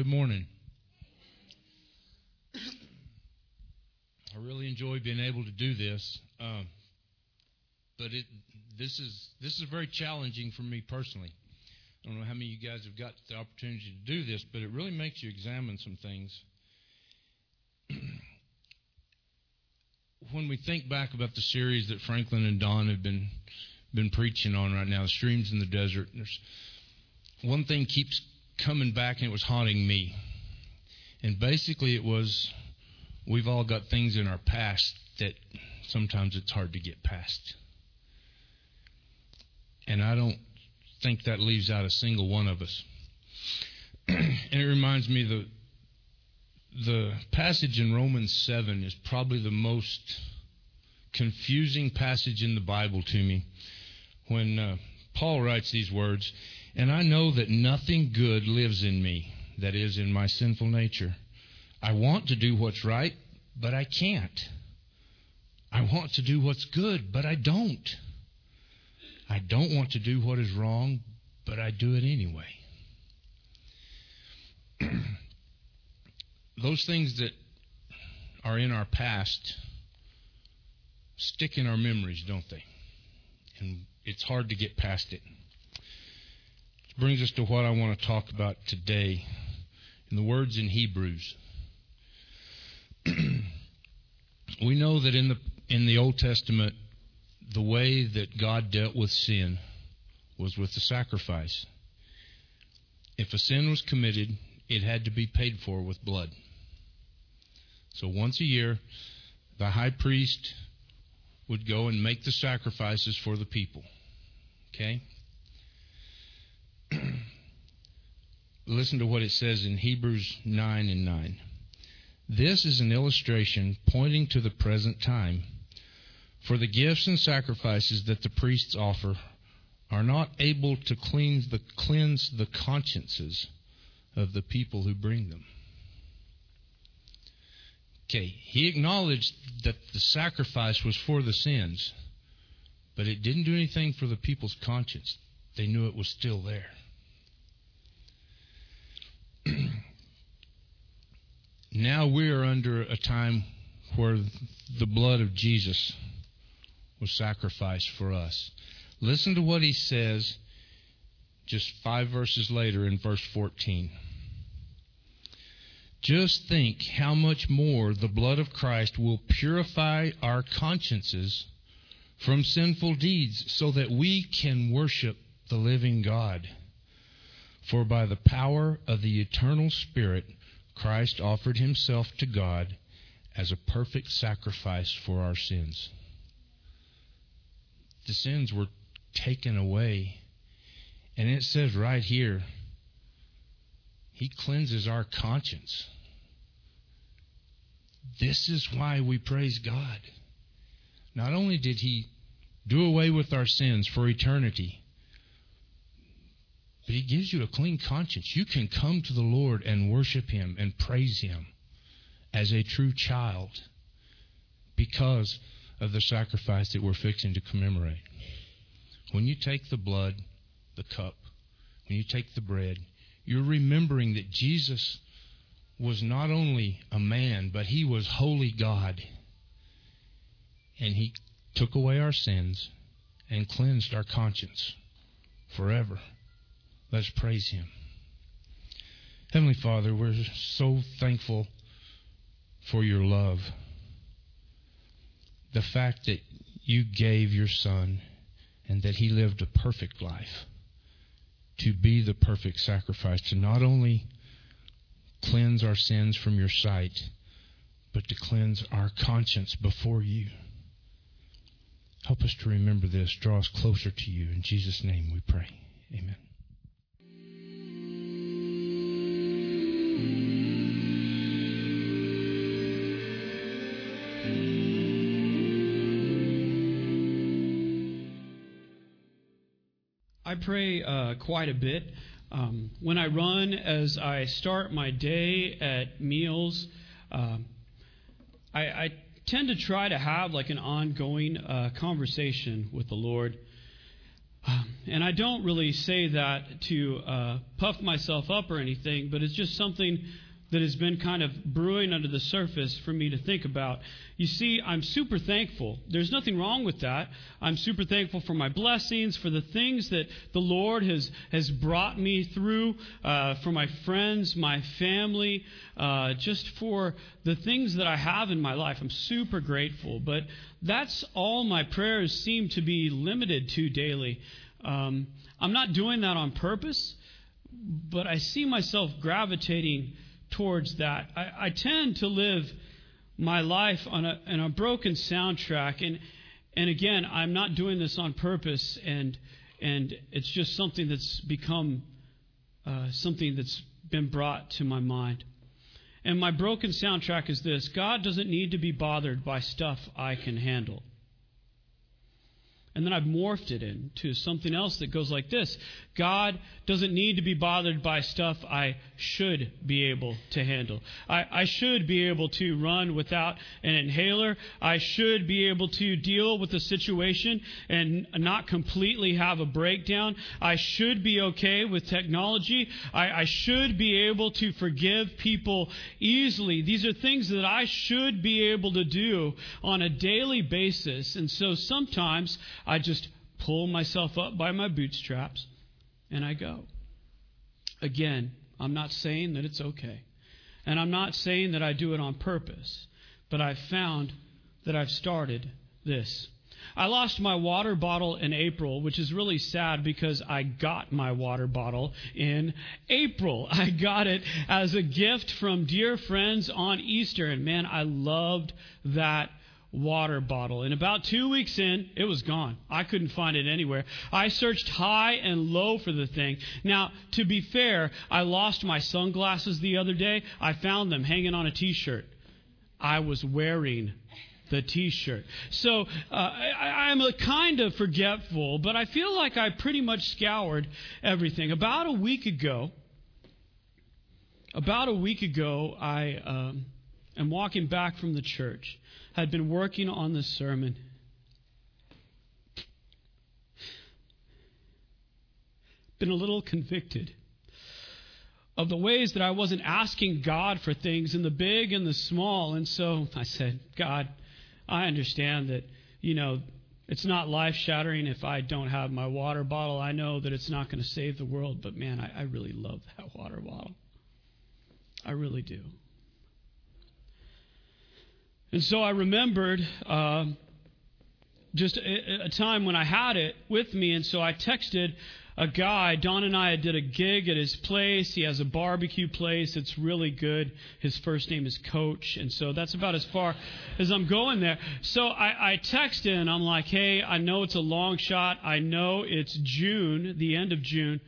Good morning. I really enjoy being able to do this, um, but it this is this is very challenging for me personally. I don't know how many of you guys have got the opportunity to do this, but it really makes you examine some things. when we think back about the series that Franklin and Don have been been preaching on right now, the streams in the desert, there's one thing keeps coming back, and it was haunting me. And basically, it was we've all got things in our past that sometimes it's hard to get past. And I don't think that leaves out a single one of us. and it reminds me the the passage in Romans 7 is probably the most confusing passage in the Bible to me when uh, Paul writes these words, and I know that nothing good lives in me, that is, in my sinful nature. I want to do what's right, but I can't. I want to do what's good, but I don't. I don't want to do what is wrong, but I do it anyway. Those things that are in our past stick in our memories, don't they? And it's hard to get past it. Which brings us to what I want to talk about today in the words in Hebrews. we know that in the in the Old Testament the way that God dealt with sin was with the sacrifice. If a sin was committed, it had to be paid for with blood. So once a year, the high priest would go and make the sacrifices for the people. Okay? Listen to what it says in Hebrews 9 and 9. This is an illustration pointing to the present time. For the gifts and sacrifices that the priests offer are not able to cleanse the, cleanse the consciences of the people who bring them. Okay, he acknowledged that the sacrifice was for the sins, but it didn't do anything for the people's conscience. They knew it was still there. now we are under a time where the blood of Jesus was sacrificed for us. Listen to what he says just five verses later in verse 14. Just think how much more the blood of Christ will purify our consciences from sinful deeds so that we can worship the living God. For by the power of the eternal Spirit, Christ offered himself to God as a perfect sacrifice for our sins. The sins were taken away. And it says right here, He cleanses our conscience. This is why we praise God. Not only did He do away with our sins for eternity, but He gives you a clean conscience. You can come to the Lord and worship Him and praise Him as a true child because of the sacrifice that we're fixing to commemorate. When you take the blood, the cup, when you take the bread, you're remembering that Jesus was not only a man, but he was holy God. And he took away our sins and cleansed our conscience forever. Let's praise him. Heavenly Father, we're so thankful for your love. The fact that you gave your Son and that he lived a perfect life to be the perfect sacrifice, to not only cleanse our sins from your sight, but to cleanse our conscience before you. Help us to remember this. Draw us closer to you. In Jesus' name we pray. Amen. I pray uh, quite a bit. Um, when I run, as I start my day at meals, uh, I, I, tend to try to have like an ongoing uh, conversation with the Lord. And I don't really say that to uh, puff myself up or anything, but it's just something that has been kind of brewing under the surface for me to think about. You see, I'm super thankful. There's nothing wrong with that. I'm super thankful for my blessings, for the things that the Lord has, has brought me through, uh, for my friends, my family, uh, just for the things that I have in my life. I'm super grateful. But that's all my prayers seem to be limited to daily. Um, I'm not doing that on purpose, but I see myself gravitating towards that. I, I tend to live my life on a, on a broken soundtrack, and and again, I'm not doing this on purpose, and and it's just something that's become uh, something that's been brought to my mind. And my broken soundtrack is this God doesn't need to be bothered by stuff I can handle. And then I've morphed it into something else that goes like this God doesn't need to be bothered by stuff I should be able to handle. I, I, should be able to run without an inhaler. I should be able to deal with a situation and not completely have a breakdown. I should be okay with technology. I, I should be able to forgive people easily. These are things that I should be able to do on a daily basis. And so sometimes I just pull myself up by my bootstraps and I go. Again, I'm not saying that it's okay. And I'm not saying that I do it on purpose, but I've found that I've started this. I lost my water bottle in April, which is really sad because I got my water bottle in April. I got it as a gift from dear friends on Easter, and man, I loved that water bottle. And about two weeks in, it was gone. I couldn't find it anywhere. I searched high and low for the thing. Now, to be fair, I lost my sunglasses the other day. I found them hanging on a t shirt. I was wearing the t-shirt. So uh, I, am a kind of forgetful, but I feel like I pretty much scoured everything. About a week ago, about a week ago, I um, am walking back from the church, had been working on this sermon. Been a little convicted of the ways that I wasn't asking God for things in the big and the small. And so I said, God, I understand that, you know, it's not life shattering if I don't have my water bottle. I know that it's not going to save the world, but man, I, I really love that water bottle. I really do. And so I remembered uh, just a, a, time when I had it with me, and so I texted a guy. Don and I did a gig at his place. He has a barbecue place. It's really good. His first name is Coach, and so that's about as far as I'm going there. So I, I texted and I'm like, "Hey, I know it's a long shot. I know it's June, the end of June.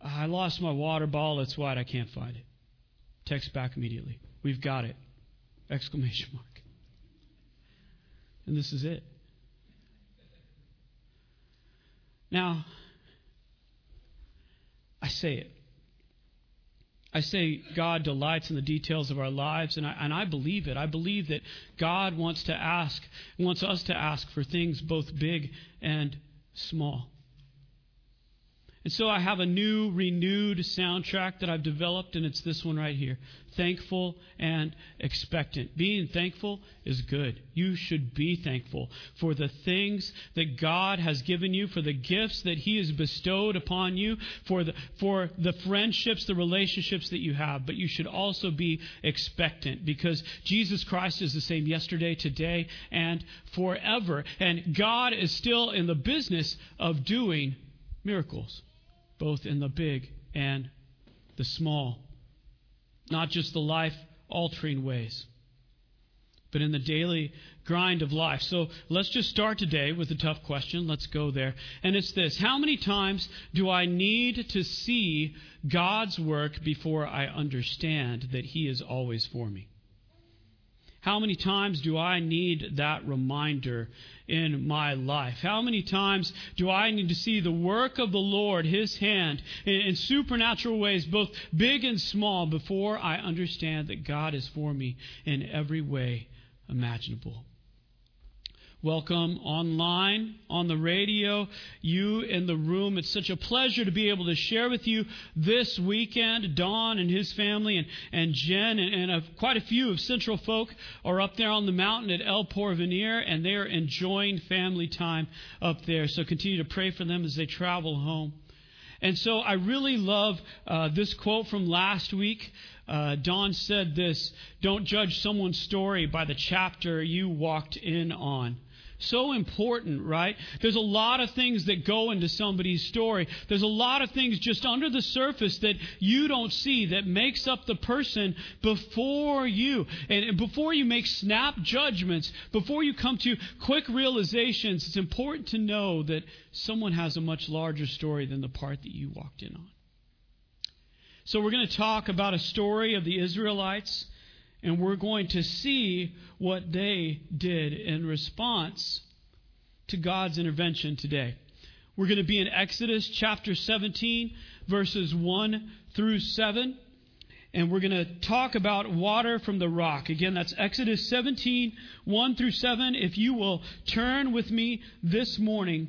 I lost my water bottle. It's white. I can't find it." Text back immediately. We've got it! Exclamation mark. And this is it. Now, I say it. I say God delights in the details of our lives, and I, and I believe it. I believe that God wants to ask, wants us to ask for things both big and small. And so I have a new, renewed soundtrack that I've developed, and it's this one right here thankful and expectant. Being thankful is good. You should be thankful for the things that God has given you, for the gifts that He has bestowed upon you, for the, for the friendships, the relationships that you have. But you should also be expectant because Jesus Christ is the same yesterday, today, and forever. And God is still in the business of doing miracles both in the big and the small. Not just the life altering ways, but in the daily grind of life. So let's just start today with a tough question. Let's go there. And it's this How many times do I need to see God's work before I understand that He is always for me? How many times do I need that reminder in my life? How many times do I need to see the work of the Lord, His hand, in, in, supernatural ways, both big and small, before I understand that God is for me in every way imaginable? Welcome online, on the radio, you in the room. It's such a pleasure to be able to share with you this weekend. Don and his family and, and Jen and, and uh, quite a few of Central folk are up there on the mountain at El Porvenir and they're enjoying family time up there. So continue to pray for them as they travel home. And so I really love uh, this quote from last week. Uh, Don said this Don't judge someone's story by the chapter you walked in on. So important, right? There's a lot of things that go into somebody's story. There's a lot of things just under the surface that you don't see that makes up the person before you. And before you make snap judgments, before you come to quick realizations, it's important to know that someone has a much larger story than the part that you walked in on. So we're going to talk about a story of the Israelites and we're going to see what they did in response to God's intervention today. We're going to be in Exodus chapter 17, verses 1 through 7. And we're going to talk about water from the rock. Again, that's Exodus 17, 1 through 7. If you will turn with me this morning.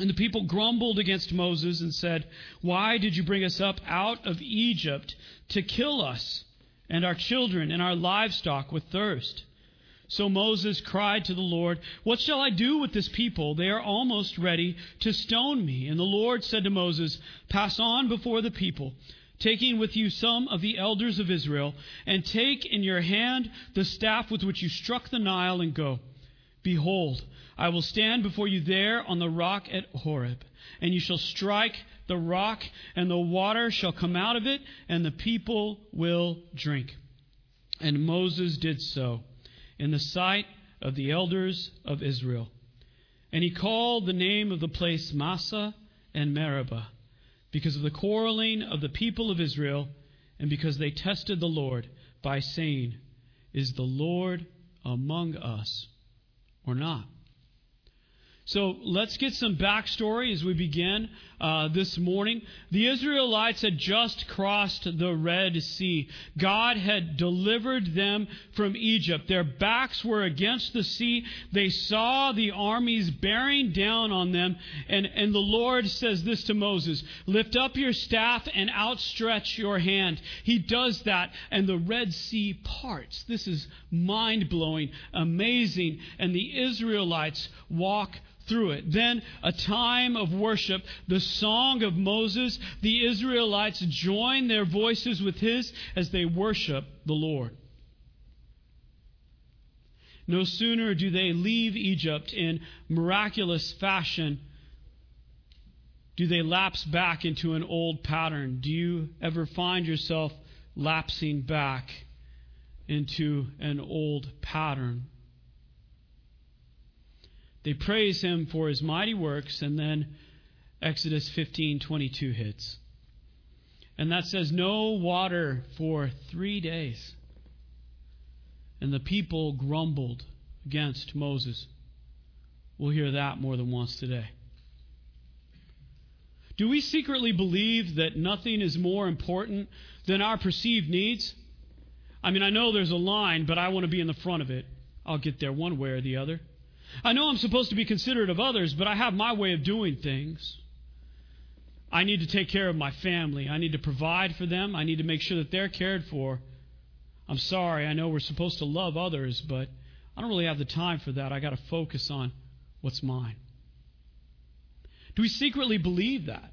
And the people grumbled against Moses and said, Why did you bring us up out of Egypt to kill us and our children and our livestock with thirst? So Moses cried to the Lord, What shall I do with this people? They are almost ready to stone me. And the Lord said to Moses, Pass on before the people, taking with you some of the elders of Israel, and take in your hand the staff with which you struck the Nile, and go. Behold, I will stand before you there on the rock at Horeb, and you shall strike the rock, and the water shall come out of it, and the people will drink. And Moses did so in the sight of the elders of Israel. And he called the name of the place Massah and Meribah, because of the quarreling of the people of Israel, and because they tested the Lord by saying, Is the Lord among us or not? So let's get some backstory as we begin uh, this morning. The Israelites had just crossed the Red Sea. God had delivered them from Egypt. Their backs were against the sea. They saw the armies bearing down on them. And, and the Lord says this to Moses Lift up your staff and outstretch your hand. He does that, and the Red Sea parts. This is mind blowing, amazing. And the Israelites walk through it. Then a time of worship, the song of Moses. The Israelites join their voices with his as they worship the Lord. No sooner do they leave Egypt in miraculous fashion, do they lapse back into an old pattern. Do you ever find yourself lapsing back into an old pattern? They praise him for his mighty works, and then Exodus 15:22 hits. And that says no water for 3 days. And the people grumbled against Moses. We'll hear that more than once today. Do we secretly believe that nothing is more important than our perceived needs? I mean, I know there's a line, but I want to be in the front of it. I'll get there one way or the other. I know I'm supposed to be considerate of others, but I have my way of doing things. I need to take care of my family. I need to provide for them. I need to make sure that they're cared for. I'm sorry, I know we're supposed to love others, but I don't really have the time for that. I got to focus on what's mine. Do we secretly believe that?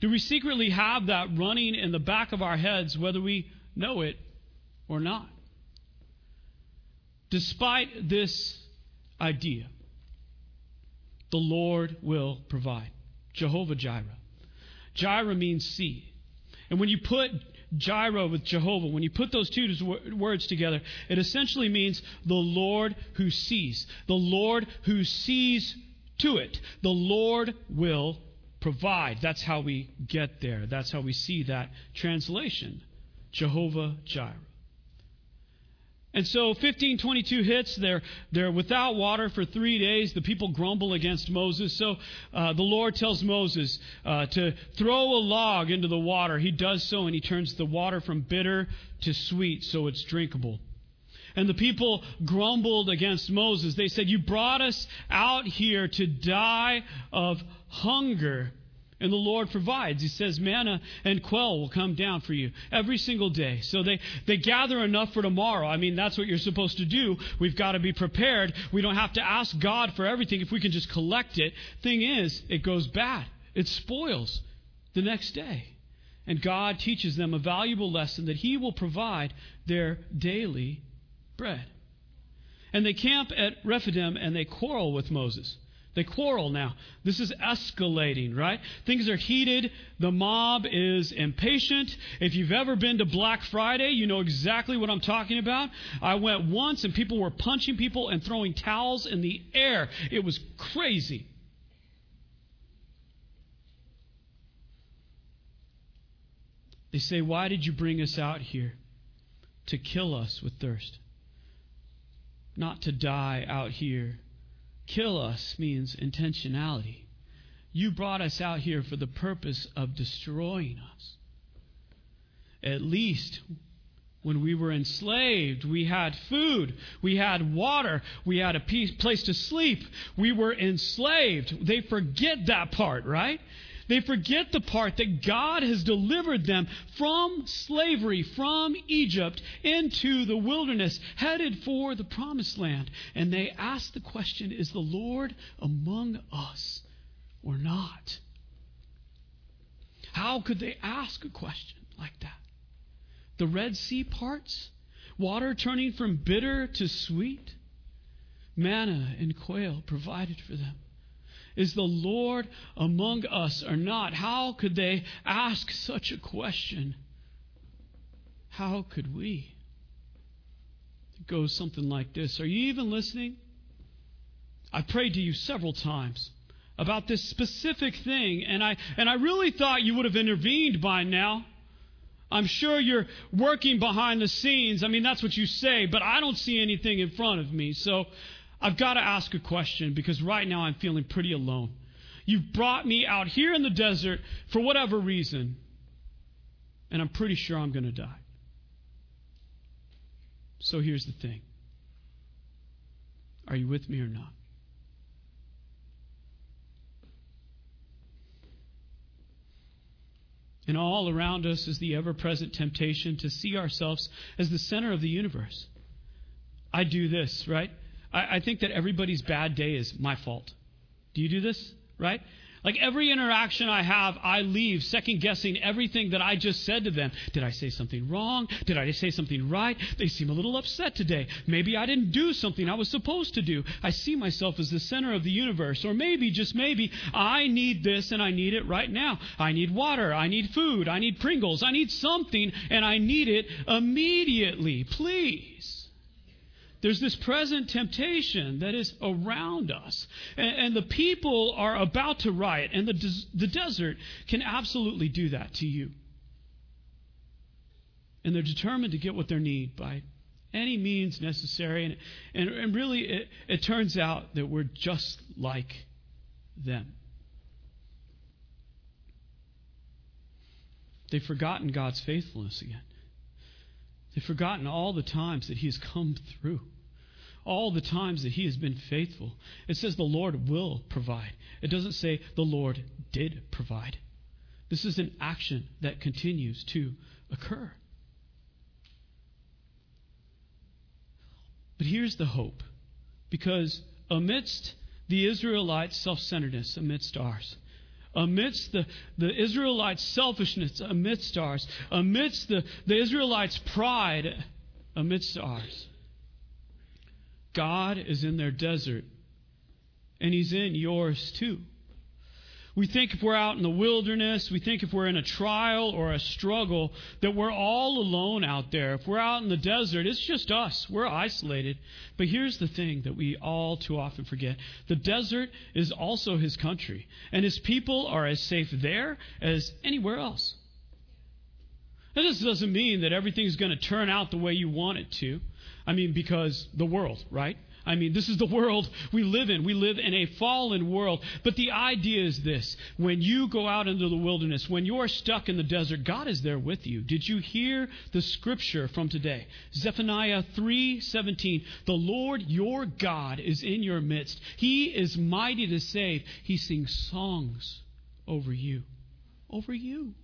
Do we secretly have that running in the back of our heads, whether we know it or not? Despite this idea. The Lord will provide. Jehovah Jireh. Jireh means see. And when you put Jireh with Jehovah, when you put those two words together, it essentially means the Lord who sees. The Lord who sees to it. The Lord will provide. That's how we get there. That's how we see that translation. Jehovah Jireh. And so 1522 hits. They're, they're without water for three days. The people grumble against Moses. So uh, the Lord tells Moses uh, to throw a log into the water. He does so, and he turns the water from bitter to sweet so it's drinkable. And the people grumbled against Moses. They said, You brought us out here to die of hunger. And the Lord provides. He says, manna and quail will come down for you every single day. So they, they gather enough for tomorrow. I mean, that's what you're supposed to do. We've got to be prepared. We don't have to ask God for everything if we can just collect it. Thing is, it goes bad, it spoils the next day. And God teaches them a valuable lesson that He will provide their daily bread. And they camp at Rephidim and they quarrel with Moses. They quarrel now. This is escalating, right? Things are heated. The mob is impatient. If you've ever been to Black Friday, you know exactly what I'm talking about. I went once and people were punching people and throwing towels in the air. It was crazy. They say, Why did you bring us out here? To kill us with thirst, not to die out here Kill us means intentionality. You brought us out here for the purpose of destroying us. At least when we were enslaved, we had food, we had water, we had a place to sleep. We were enslaved. They forget that part, right? They forget the part that God has delivered them from slavery, from Egypt, into the wilderness, headed for the promised land. And they ask the question Is the Lord among us or not? How could they ask a question like that? The Red Sea parts? Water turning from bitter to sweet? Manna and quail provided for them. Is the Lord among us or not? How could they ask such a question? How could we? It goes something like this Are you even listening? I prayed to you several times about this specific thing, and I, and I really thought you would have intervened by now. I'm sure you're working behind the scenes. I mean, that's what you say, but I don't see anything in front of me. So I've got to ask a question because right now I'm feeling pretty alone. You've brought me out here in the desert for whatever reason, and I'm pretty sure I'm going to die. So here's the thing Are you with me or not? And all around us is the ever present temptation to see ourselves as the center of the universe. I do this, right? I, I think that everybody's bad day is my fault. Do you do this? Right? Like every interaction I have, I leave second guessing everything that I just said to them. Did I say something wrong? Did I say something right? They seem a little upset today. Maybe I didn't do something I was supposed to do. I see myself as the center of the universe. Or maybe, just maybe, I need this and I need it right now. I need water. I need food. I need Pringles. I need something and I need it immediately. Please. There's this present temptation that is around us. And, and the people are about to riot, and the, des- the desert can absolutely do that to you. And they're determined to get what they need by any means necessary. And, and, and really, it, it turns out that we're just like them. They've forgotten God's faithfulness again. They've forgotten all the times that He has come through all the times that he has been faithful. It says the Lord will provide. It doesn't say the Lord did provide. This is an action that continues to occur. But here's the hope. Because amidst the Israelites' self centeredness, amidst ours, amidst the, the Israelites' selfishness, amidst ours, amidst the, the Israelites' pride, amidst ours, God is in their desert, and He's in yours too. We think if we're out in the wilderness, we think if we're in a trial or a struggle, that we're all alone out there. If we're out in the desert, it's just us. We're isolated. But here's the thing that we all too often forget the desert is also his country, and his people are as safe there as anywhere else. Now, this doesn't mean that everything's going to turn out the way you want it to. I mean, because the world, right? I mean, this is the world we live in. We live in a fallen world. But the idea is this when you go out into the wilderness, when you're stuck in the desert, God is there with you. Did you hear the scripture from today? Zephaniah 3:17. The Lord your God is in your midst. He is mighty to save. He sings songs over you. Over you.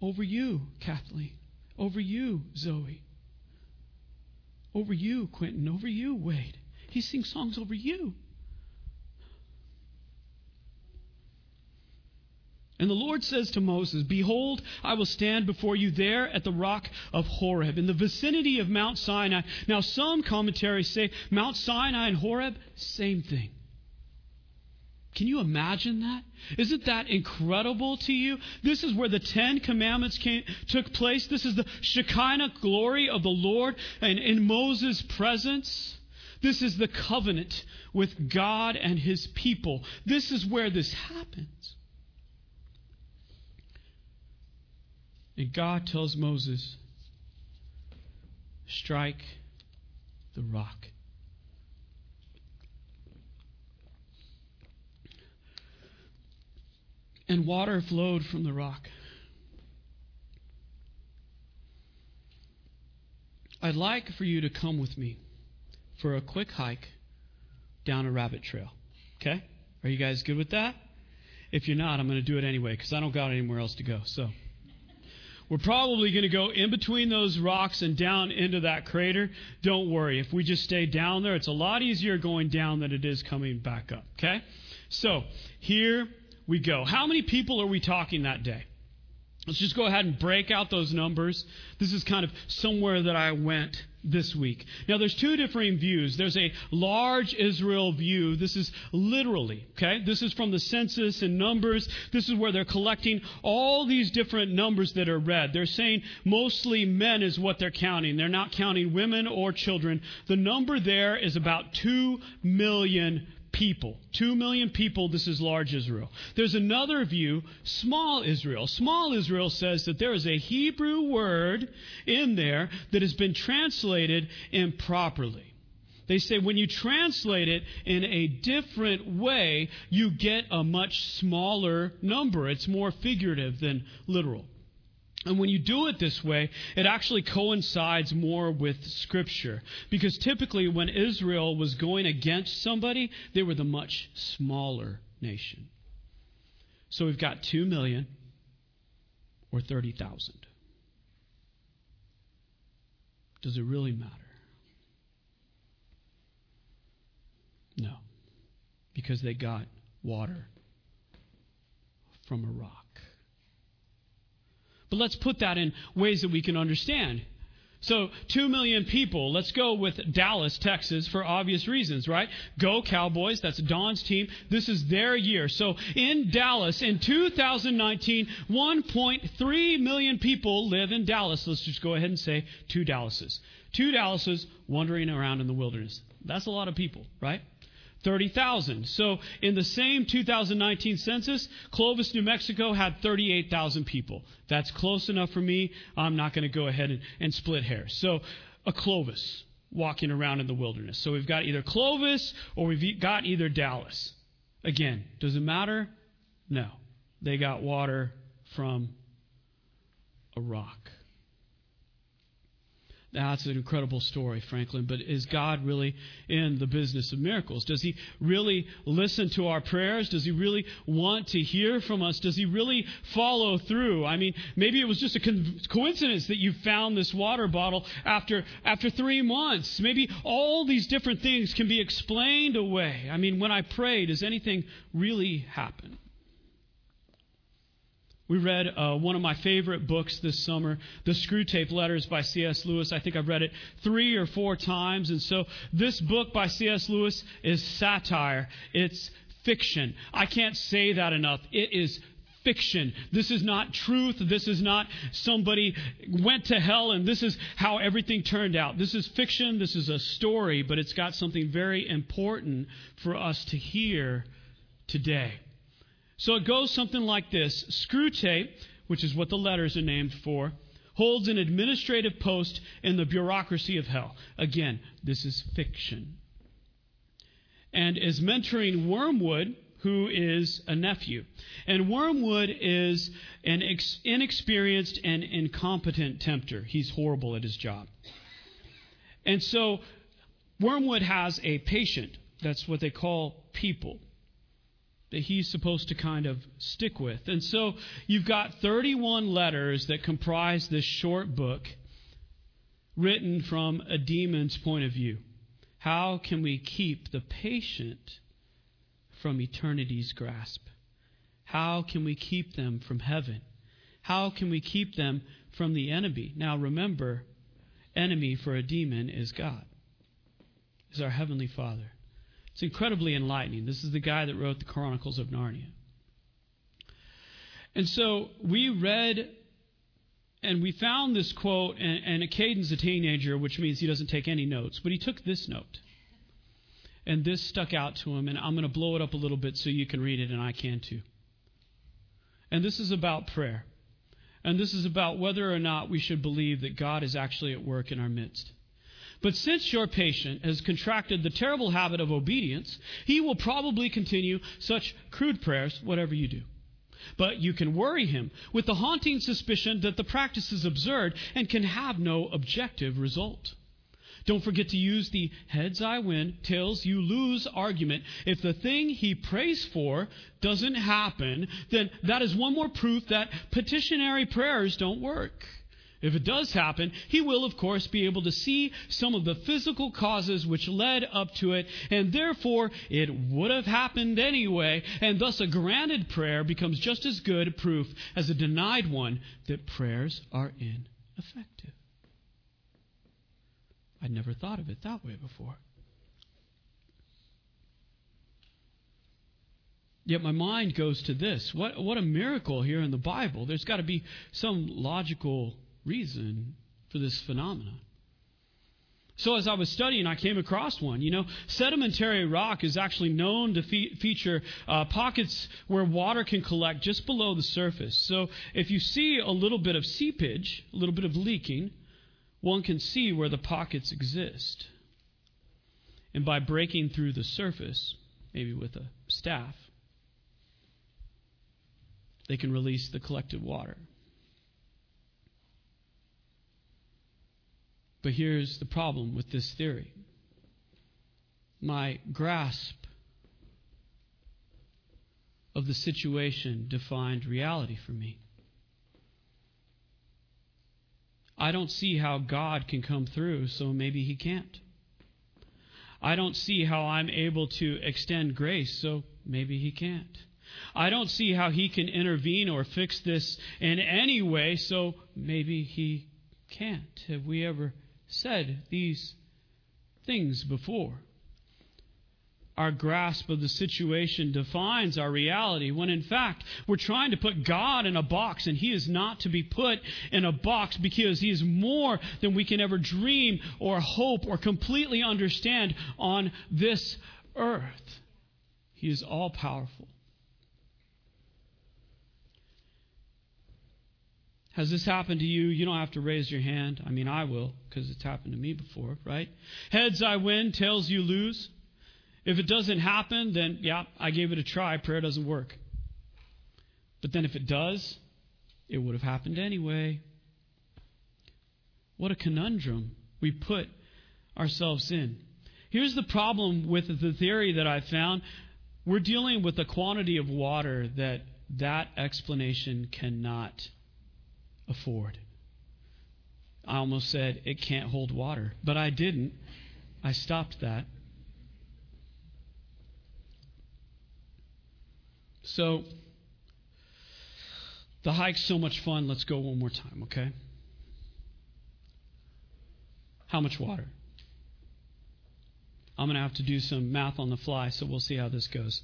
Over you, Kathleen. Over you, Zoe over you, Quentin, over you, Wade. He sings songs over you. And the Lord says to Moses, Behold, I will stand before you there at the rock of Horeb, in the vicinity of Mount Sinai. Now, some commentaries say Mount Sinai and Horeb, same thing. Can you imagine that? Isn't that incredible to you? This is where the Ten Commandments came, took place. This is the Shekinah glory of the Lord and in Moses' presence. This is the covenant with God and his people. This is where this happens. And God tells Moses, strike the rock. And water flowed from the rock. I'd like for you to come with me for a quick hike down a rabbit trail. Okay? Are you guys good with that? If you're not, I'm going to do it anyway because I don't got anywhere else to go. So, we're probably going to go in between those rocks and down into that crater. Don't worry. If we just stay down there, it's a lot easier going down than it is coming back up. Okay? So, here we go. How many people are we talking that day? Let's just go ahead and break out those numbers. This is kind of somewhere that I went this week. Now, there's two different views. There's a large Israel view. This is literally, okay? This is from the census and numbers. This is where they're collecting all these different numbers that are read. They're saying mostly men is what they're counting. They're not counting women or children. The number there is about 2 million people. Two million people, this is large Israel. There's another view, small Israel. Small Israel says that there is a Hebrew word in there that has been translated improperly. They say when you translate it in a different way, you get a much smaller number. It's more figurative than literal. And when you do it this way, it actually coincides more with Scripture. Because typically, when Israel was going against somebody, they were the much smaller nation. So we've got 2 million or 30,000. Does it really matter? No. Because they got water from a rock. But let's put that in ways that we can understand. So, 2 million people. Let's go with Dallas, Texas, for obvious reasons, right? Go Cowboys. That's Don's team. This is their year. So, in Dallas, in 2019, 1.3 million people live in Dallas. Let's just go ahead and say two Dallases. Two Dallases wandering around in the wilderness. That's a lot of people, right? 30,000. So in the same 2019 census, Clovis, New Mexico had 38,000 people. That's close enough for me. I'm not going to go ahead and, and split hairs. So a Clovis walking around in the wilderness. So we've got either Clovis or we've got either Dallas. Again, does it matter? No. They got water from a rock. That's an incredible story, Franklin. But is God really in the business of miracles? Does He really listen to our prayers? Does He really want to hear from us? Does He really follow through? I mean, maybe it was just a co- coincidence that you found this water bottle after, after three months. Maybe all these different things can be explained away. I mean, when I pray, does anything really happen? We read uh, one of my favorite books this summer, The Screwtape Letters by C.S. Lewis. I think I've read it three or four times. And so this book by C.S. Lewis is satire. It's fiction. I can't say that enough. It is fiction. This is not truth. This is not somebody went to hell and this is how everything turned out. This is fiction. This is a story, but it's got something very important for us to hear today. So it goes something like this Screwtape, which is what the letters are named for, holds an administrative post in the bureaucracy of hell. Again, this is fiction. And is mentoring Wormwood, who is a nephew. And Wormwood is an ex- inexperienced and incompetent tempter. He's horrible at his job. And so Wormwood has a patient. That's what they call people that he's supposed to kind of stick with. And so you've got 31 letters that comprise this short book written from a demon's point of view. How can we keep the patient from eternity's grasp? How can we keep them from heaven? How can we keep them from the enemy? Now remember, enemy for a demon is God, is our heavenly Father. It's incredibly enlightening. This is the guy that wrote the Chronicles of Narnia. And so we read and we found this quote, and, and a teenager, which means he doesn't take any notes, but he took this note. And this stuck out to him, and I'm going to blow it up a little bit so you can read it, and I can too. And this is about prayer. And this is about whether or not we should believe that God is actually at work in our midst. But since your patient has contracted the terrible habit of obedience, he will probably continue such crude prayers, whatever you do. But you can worry him with the haunting suspicion that the practice is absurd and can have no objective result. Don't forget to use the heads I win, tails you lose argument. If the thing he prays for doesn't happen, then that is one more proof that petitionary prayers don't work. If it does happen, he will, of course, be able to see some of the physical causes which led up to it, and therefore it would have happened anyway, and thus a granted prayer becomes just as good a proof as a denied one that prayers are ineffective. I'd never thought of it that way before. Yet my mind goes to this. What, what a miracle here in the Bible. There's got to be some logical reason for this phenomenon. So, as I was studying, I came across one. You know, sedimentary rock is actually known to fe- feature uh, pockets where water can collect just below the surface. So, if you see a little bit of seepage, a little bit of leaking, one can see where the pockets exist. And by breaking through the surface, maybe with a staff, they can release the collected water. But here's the problem with this theory my grasp of the situation defined reality for me. I don't see how God can come through, so maybe He can't. I don't see how I'm able to extend grace, so maybe He can't. I don't see how He can intervene or fix this in any way, so maybe He can't. Have we ever said these things before. Our grasp of the situation defines our reality when in fact we're trying to put God in a box and He is not to be put in a box because He is more than we can ever dream or hope or completely understand on this earth. He is all powerful. Has this happened to you? You don't have to raise your hand. I mean, I will, because it's happened to me before, right? Heads I win, tails you lose. If it doesn't happen, then yeah, I gave it a try. Prayer doesn't work. But then if it does, it would have happened anyway. What a conundrum we put ourselves in. Here's the problem with the theory that I found. We're dealing with a quantity of water that that explanation cannot afford. I almost said it can't hold water, but I didn't. I stopped that. So, the hike's so much fun. Let's go one more time, okay? How much water? I'm going to have to do some math on the fly, so we'll see how this goes.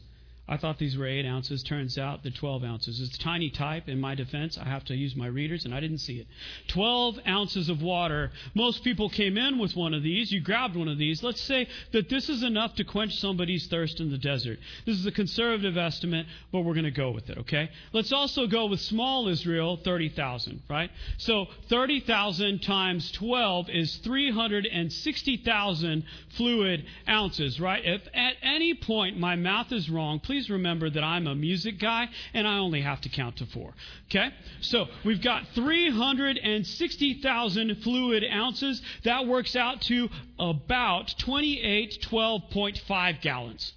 I thought these were 8 ounces. Turns out they're 12 ounces. It's tiny type. In my defense, I have to use my readers, and I didn't see it. 12 ounces of water. Most people came in with one of these. You grabbed one of these. Let's say that this is enough to quench somebody's thirst in the desert. This is a conservative estimate, but we're going to go with it, okay? Let's also go with small Israel, 30,000, right? So 30,000 times 12 is 360,000 fluid ounces, right? If at any point my math is wrong, please please remember that I'm a music guy and I only have to count to four. Okay? So we've got 360,000 fluid ounces. That works out to about 2812.5 gallons.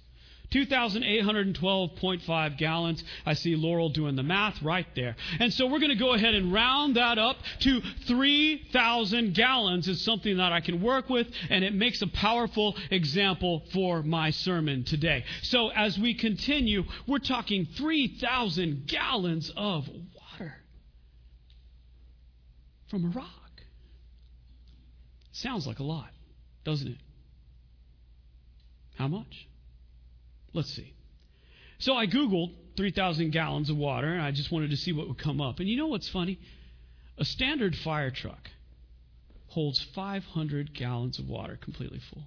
2,812.5 gallons. I see Laurel doing the math right there. And so we're going to go ahead and round that up to 3,000 gallons is something that I can work with, and it makes a powerful example for my sermon today. So as we continue, we're talking 3,000 gallons of water from a rock. Sounds like a lot, doesn't it? How much? Let's see. So I Googled 3,000 gallons of water, and I just wanted to see what would come up. And you know what's funny? A standard fire truck holds 500 gallons of water completely full.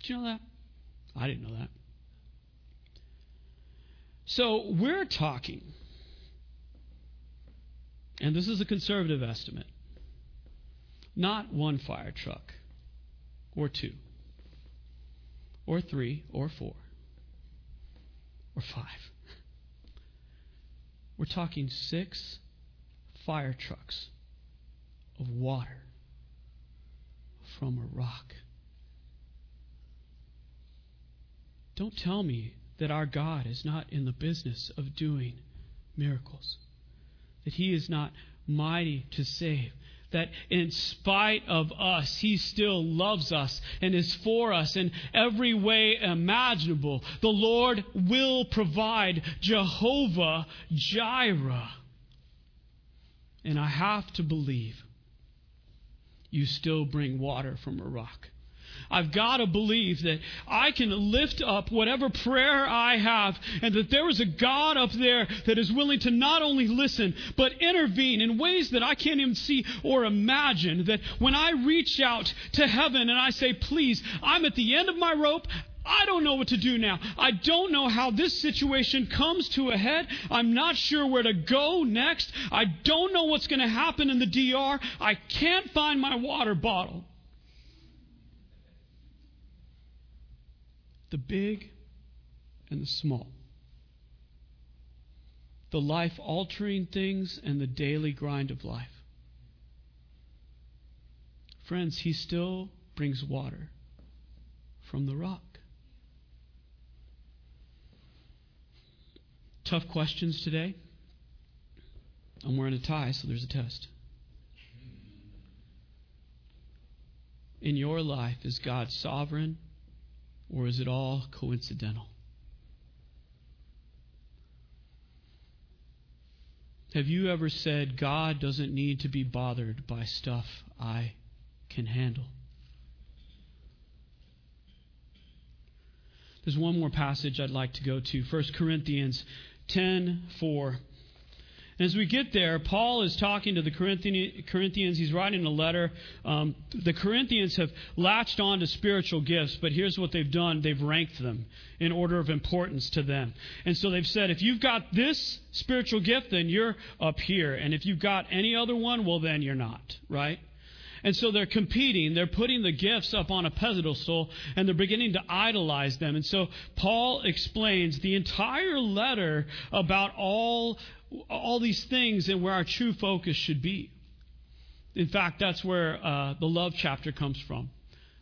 Did you know that? I didn't know that. So we're talking, and this is a conservative estimate, not one fire truck, or two, or three, or four or five. We're talking six fire trucks of water from a rock. Don't tell me that our God is not in the business of doing miracles, that He is not mighty to save, that in spite of us, He still loves us and is for us in every way imaginable. The Lord will provide Jehovah Jireh. And I have to believe you still bring water from a rock. I've got to believe that I can lift up whatever prayer I have and that there is a God up there that is willing to not only listen, but intervene in ways that I can't even see or imagine. That when I reach out to heaven and I say, please, I'm at the end of my rope. I don't know what to do now. I don't know how this situation comes to a head. I'm not sure where to go next. I don't know what's going to happen in the DR. I can't find my water bottle. The big and the small, the life altering things and the daily grind of life. Friends, He still brings water from the rock. Tough questions today. I'm wearing a tie, so there's a test. In your life, is God sovereign or is it all coincidental? Have you ever said, God doesn't need to be bothered by stuff I can handle? There's one more passage I'd like to go to 1 Corinthians 10 4. As we get there, Paul is talking to the Corinthians. He's writing a letter. Um, the Corinthians have latched on to spiritual gifts, but here's what they've done they've ranked them in order of importance to them. And so they've said, if you've got this spiritual gift, then you're up here. And if you've got any other one, well, then you're not, right? And so they're competing. They're putting the gifts up on a pedestal and they're beginning to idolize them. And so Paul explains the entire letter about all all these things and where our true focus should be. In fact, that's where uh, the love chapter comes from.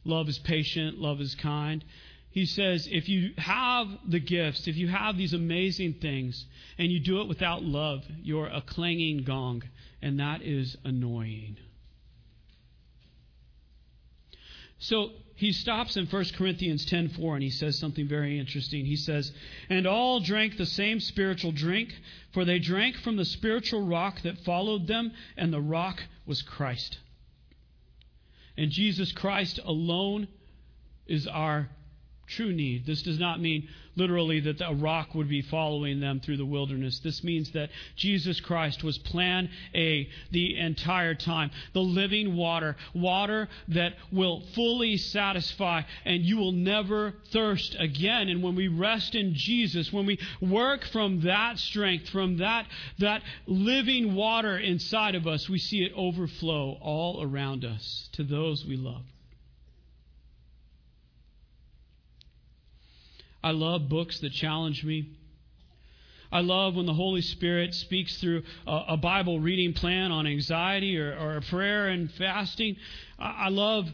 Love is patient, love is kind. He says, if you have the gifts, if you have these amazing things, and you do it without love, you're a clanging gong, and that is annoying. So he stops in 1 Corinthians 10:4 and he says something very interesting. He says, "And all drank the same spiritual drink, for they drank from the spiritual rock that followed them, and the rock was Christ." And Jesus Christ alone is our true need. This does not mean literally that a rock would be following them through the wilderness. This means that Jesus Christ was plan A the entire time. The living water, water that will fully satisfy and you will never thirst again. And when we rest in Jesus, when we work from that strength, from that, that living water inside of us, we see it overflow all around us to those we love. I love books that challenge me. I love when the Holy Spirit speaks through a, a Bible reading plan on anxiety or, or prayer and fasting. I, I love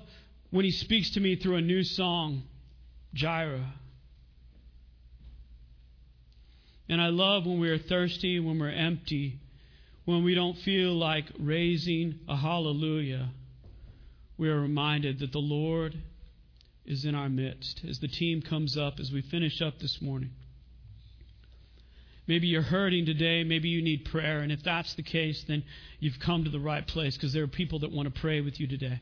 when He speaks to me through a new song, Jireh. And I love when we are thirsty, when we're empty, when we don't feel like raising a hallelujah. We are reminded that the Lord is in our midst as the team comes up, as we finish up this morning. Maybe you're hurting today. Maybe you need prayer. And if that's the case, then you've come to the right place because there are people that want to pray with you today.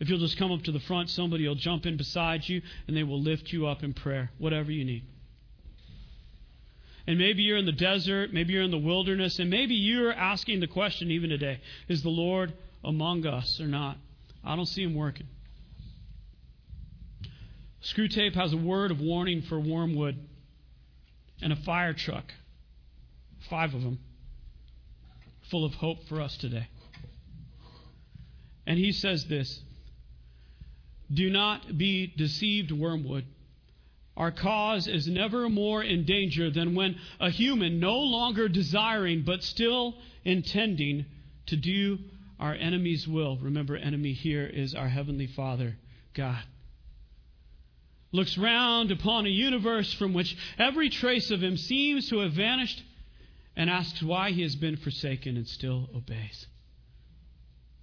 If you'll just come up to the front, somebody will jump in beside you and they will lift you up in prayer, whatever you need. And maybe you're in the desert, maybe you're in the wilderness, and maybe you're asking the question even today is the Lord among us or not? I don't see him working. Screwtape has a word of warning for Wormwood and a fire truck, five of them, full of hope for us today. And he says this Do not be deceived, Wormwood. Our cause is never more in danger than when a human, no longer desiring but still intending to do our enemy's will. Remember, enemy here is our Heavenly Father, God looks round upon a universe from which every trace of him seems to have vanished, and asks why he has been forsaken and still obeys.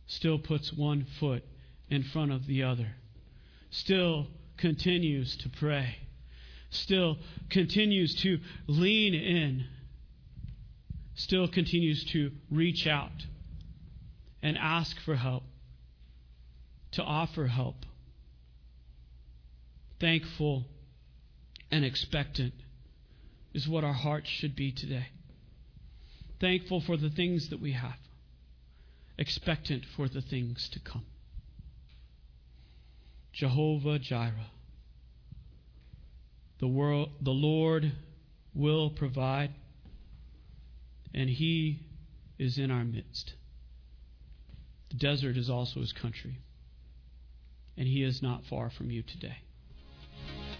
Still puts one foot in front of the other. Still continues to pray. Still continues to lean in. Still continues to reach out and ask for help, to offer help thankful, and expectant is what our hearts should be today. Thankful for the things that we have, expectant for the things to come. Jehovah Jireh. The, world, the Lord will provide, and He is in our midst. The desert is also His country, and He is not far from you today.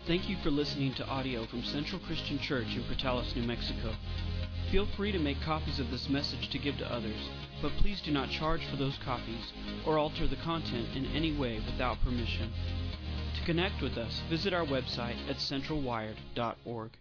Thank you for listening to audio from Central Christian Church in Portales, New Mexico. Feel free to make copies of this message to give to others, but please do not charge for those copies or alter the content in any way without permission. To connect with us, visit our website at centralwired.org.